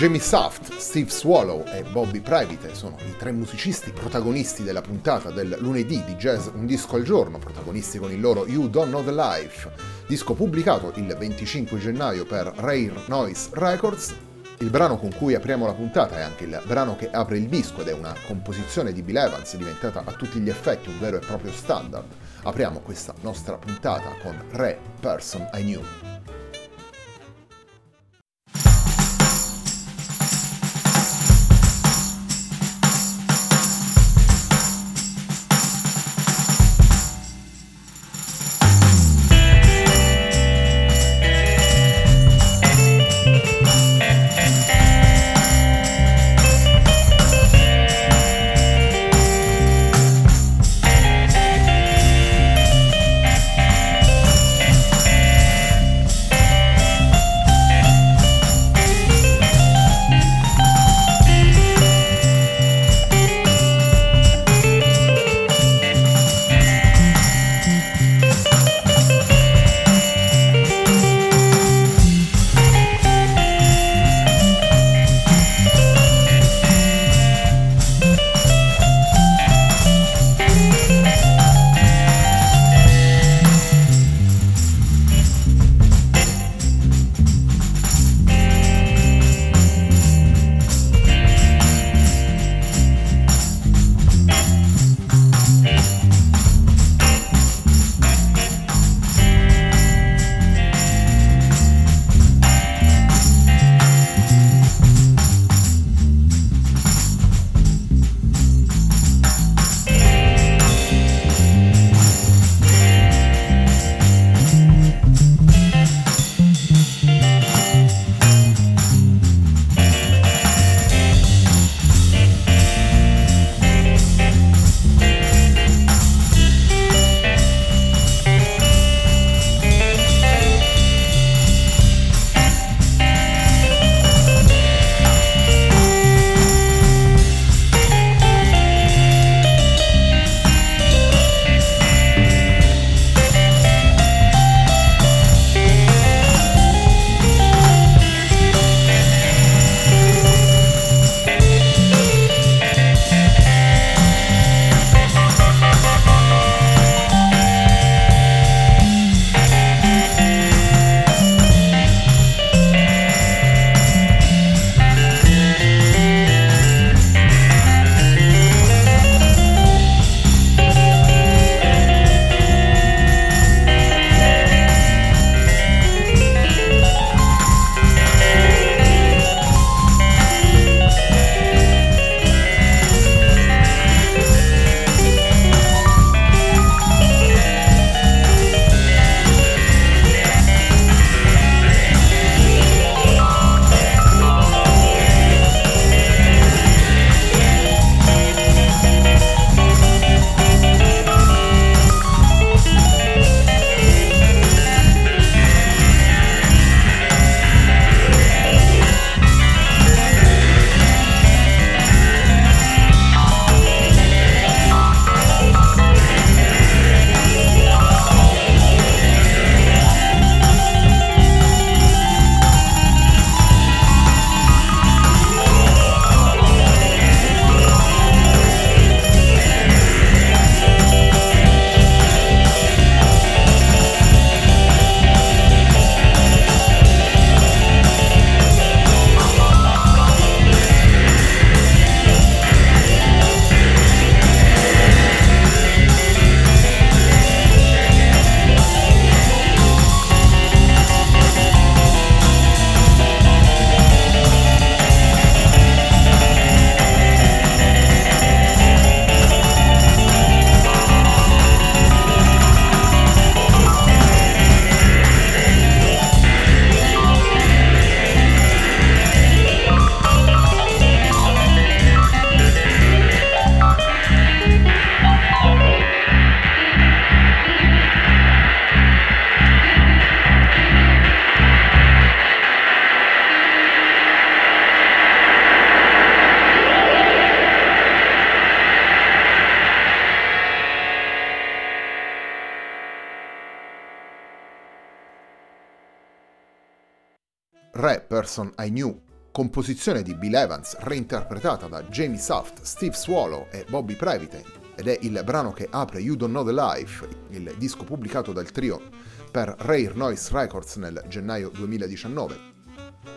Jamie Saft, Steve Swallow e Bobby Private sono i tre musicisti protagonisti della puntata del lunedì di Jazz Un disco al giorno, protagonisti con il loro You Don't Know the Life, disco pubblicato il 25 gennaio per Rare Noise Records. Il brano con cui apriamo la puntata è anche il brano che apre il disco ed è una composizione di Bill Evans diventata a tutti gli effetti un vero e proprio standard. Apriamo questa nostra puntata con Re Person I Knew. Person I Knew, composizione di Bill Evans reinterpretata da Jamie Soft, Steve Swallow e Bobby Previte, ed è il brano che apre You Don't Know the Life, il disco pubblicato dal trio per Rare Noise Records nel gennaio 2019.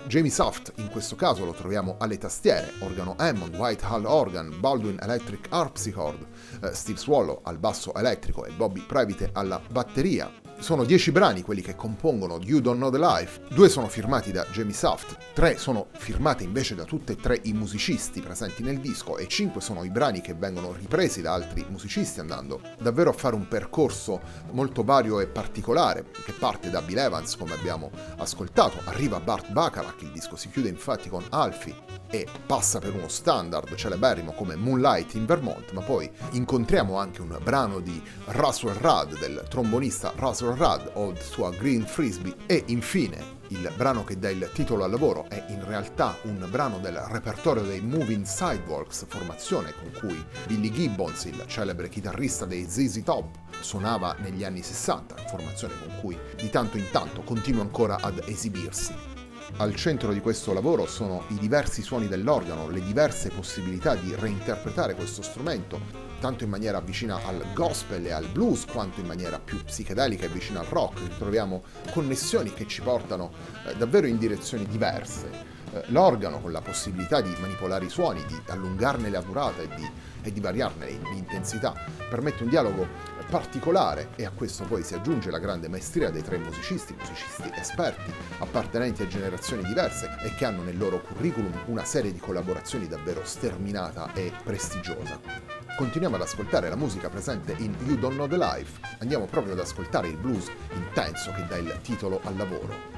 Jamie Soft in questo caso lo troviamo alle tastiere, organo Hammond, Whitehall Organ, Baldwin Electric Harpsichord, eh, Steve Swallow al basso elettrico e Bobby Previte alla batteria, sono dieci brani quelli che compongono You Don't Know the Life, due sono firmati da Jamie Soft, tre sono firmate invece da tutti e tre i musicisti presenti nel disco e cinque sono i brani che vengono ripresi da altri musicisti andando davvero a fare un percorso molto vario e particolare che parte da Bill Evans come abbiamo ascoltato, arriva Bart Bacharach, il disco si chiude infatti con Alfie e passa per uno standard celeberrimo come Moonlight in Vermont, ma poi incontriamo anche un brano di Russell Rudd, del trombonista Russell Rudd, Old to a Green Frisbee, e infine il brano che dà il titolo al lavoro è in realtà un brano del repertorio dei Moving Sidewalks, formazione con cui Billy Gibbons, il celebre chitarrista dei ZZ Top, suonava negli anni 60, formazione con cui di tanto in tanto continua ancora ad esibirsi. Al centro di questo lavoro sono i diversi suoni dell'organo, le diverse possibilità di reinterpretare questo strumento, tanto in maniera vicina al gospel e al blues, quanto in maniera più psichedelica e vicina al rock. Ritroviamo connessioni che ci portano eh, davvero in direzioni diverse. L'organo con la possibilità di manipolare i suoni, di allungarne la durata e di, e di variarne l'intensità, permette un dialogo particolare e a questo poi si aggiunge la grande maestria dei tre musicisti, musicisti esperti, appartenenti a generazioni diverse e che hanno nel loro curriculum una serie di collaborazioni davvero sterminata e prestigiosa. Continuiamo ad ascoltare la musica presente in You Don't Know the Life, andiamo proprio ad ascoltare il blues intenso che dà il titolo al lavoro.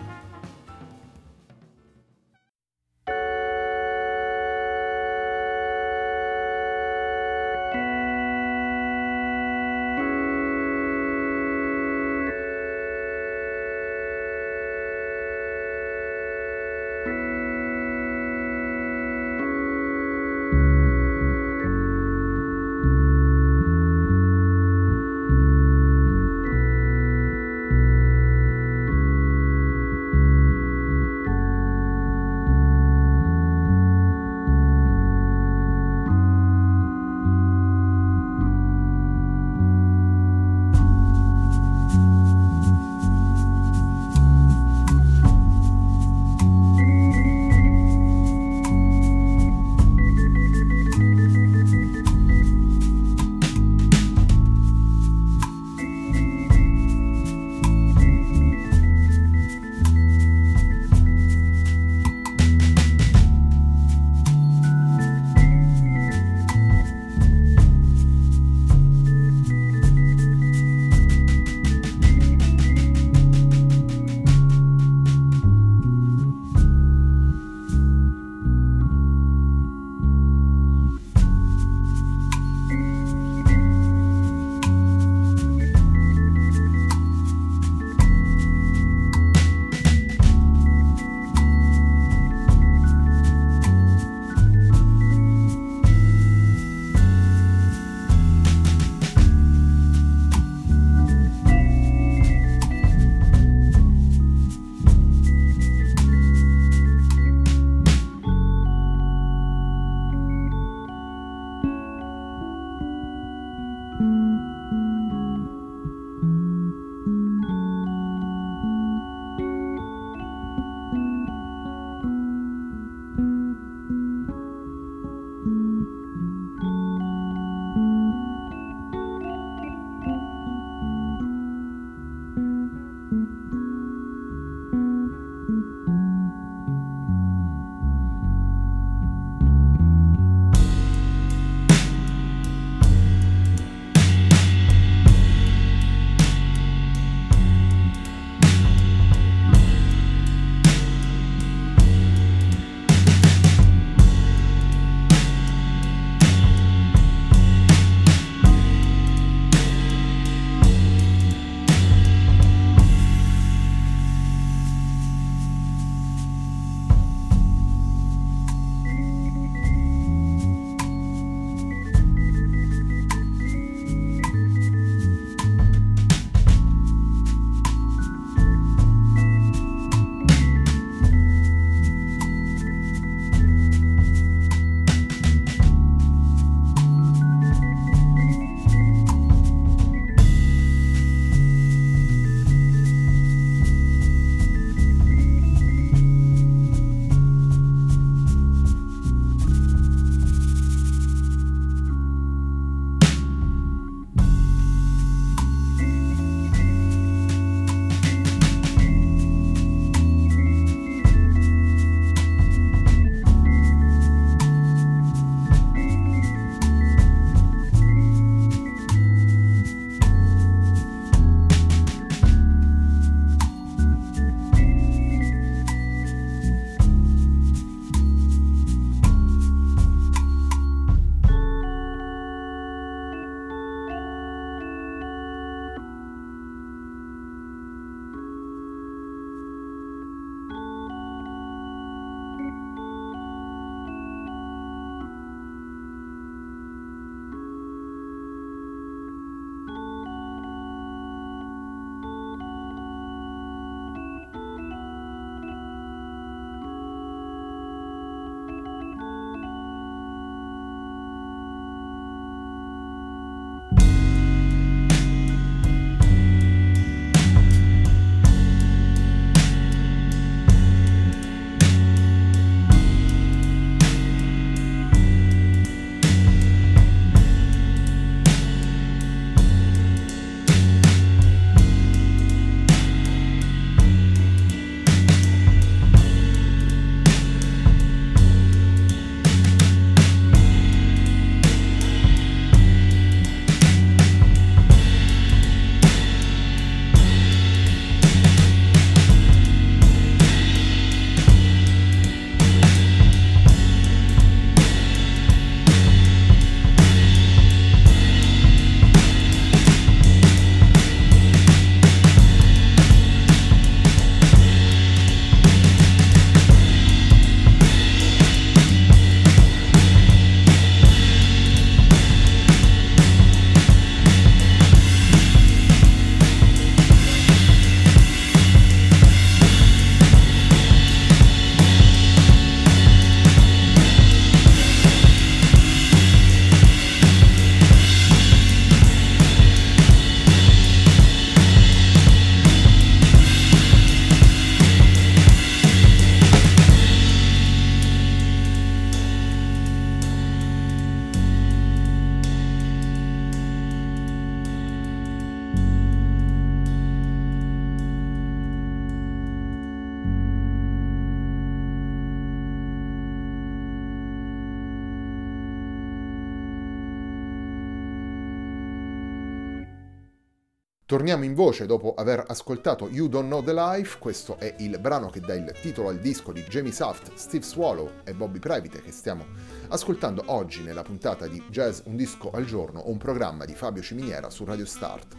Torniamo in voce dopo aver ascoltato You Don't Know the Life, questo è il brano che dà il titolo al disco di Jamie Saft, Steve Swallow e Bobby Previte che stiamo ascoltando oggi nella puntata di Jazz Un disco al giorno, un programma di Fabio Ciminiera su Radio Start.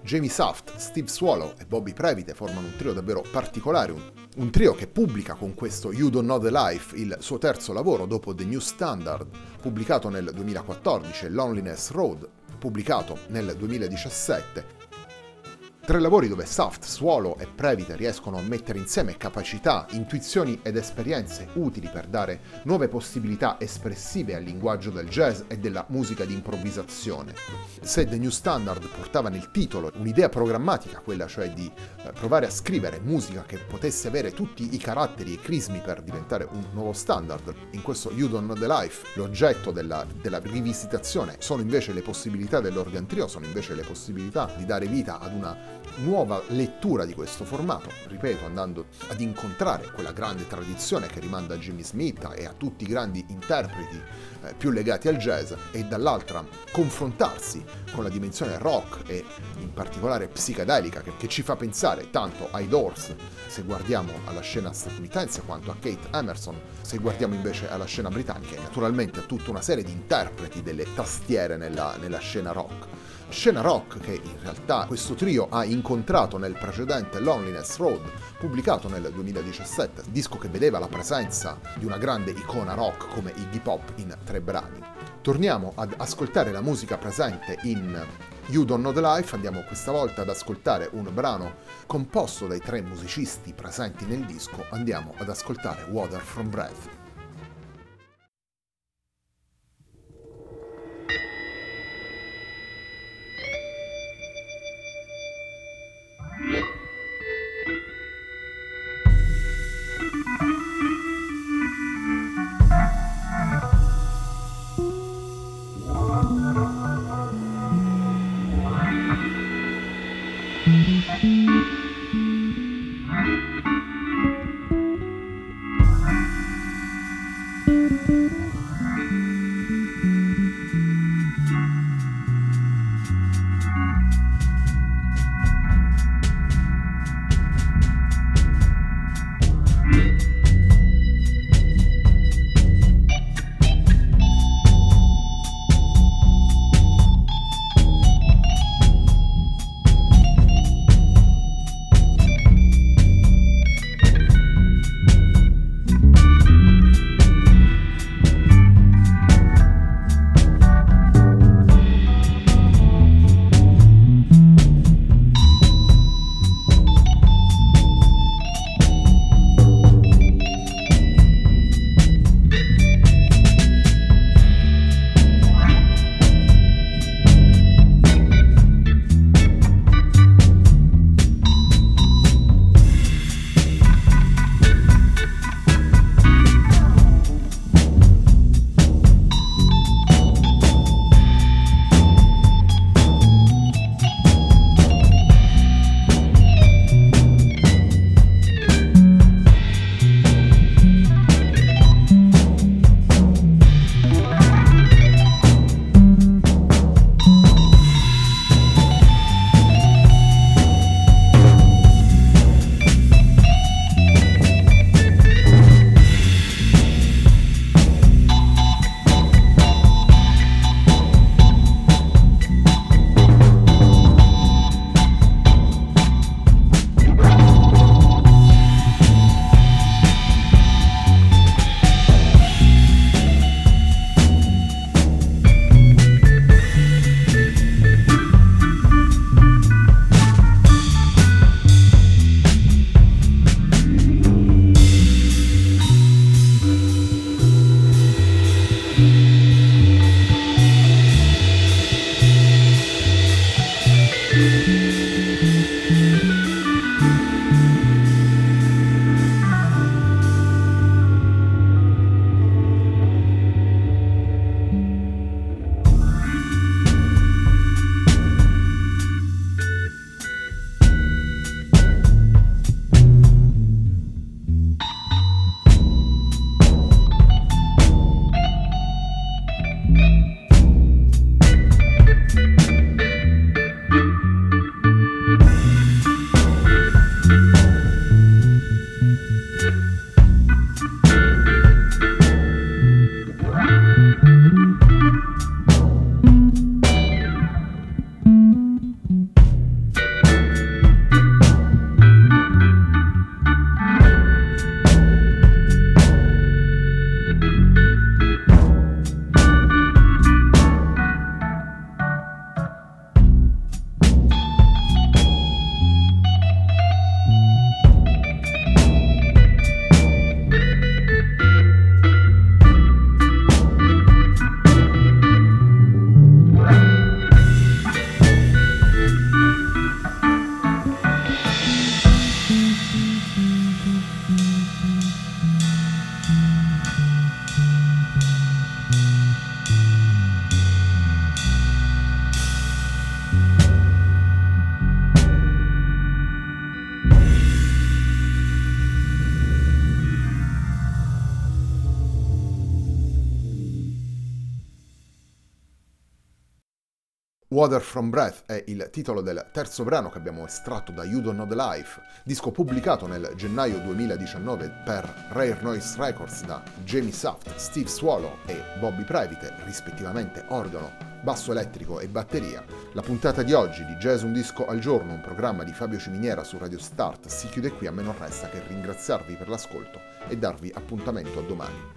Jamie Saft, Steve Swallow e Bobby Previte formano un trio davvero particolare, un, un trio che pubblica con questo You Don't Know the Life il suo terzo lavoro dopo The New Standard, pubblicato nel 2014, e Loneliness Road, pubblicato nel 2017 Tre lavori dove Saft, Swallow e Previte riescono a mettere insieme capacità, intuizioni ed esperienze utili per dare nuove possibilità espressive al linguaggio del jazz e della musica di improvvisazione. Se The New Standard portava nel titolo un'idea programmatica, quella cioè di eh, provare a scrivere musica che potesse avere tutti i caratteri e crismi per diventare un nuovo standard, in questo You Don't Know the Life l'oggetto della, della rivisitazione sono invece le possibilità dell'organ trio, sono invece le possibilità di dare vita ad una nuova lettura di questo formato, ripeto, andando ad incontrare quella grande tradizione che rimanda a Jimmy Smith e a tutti i grandi interpreti eh, più legati al jazz e dall'altra confrontarsi con la dimensione rock e in particolare psichedelica che, che ci fa pensare tanto ai Doors se guardiamo alla scena statunitense quanto a Kate Emerson se guardiamo invece alla scena britannica e naturalmente a tutta una serie di interpreti delle tastiere nella, nella scena rock scena rock che in realtà questo trio ha incontrato nel precedente Loneliness Road, pubblicato nel 2017, disco che vedeva la presenza di una grande icona rock come Iggy Pop in tre brani. Torniamo ad ascoltare la musica presente in You Don't Know the Life, andiamo questa volta ad ascoltare un brano composto dai tre musicisti presenti nel disco, andiamo ad ascoltare Water from Breath. Water from Breath è il titolo del terzo brano che abbiamo estratto da You Don't Know the Life, disco pubblicato nel gennaio 2019 per Rare Noise Records da Jamie Soft, Steve Swallow e Bobby Private, rispettivamente organo, basso elettrico e batteria. La puntata di oggi di Jazz Un Disco al Giorno, un programma di Fabio Ciminiera su Radio Start, si chiude qui. A me non resta che ringraziarvi per l'ascolto e darvi appuntamento a domani.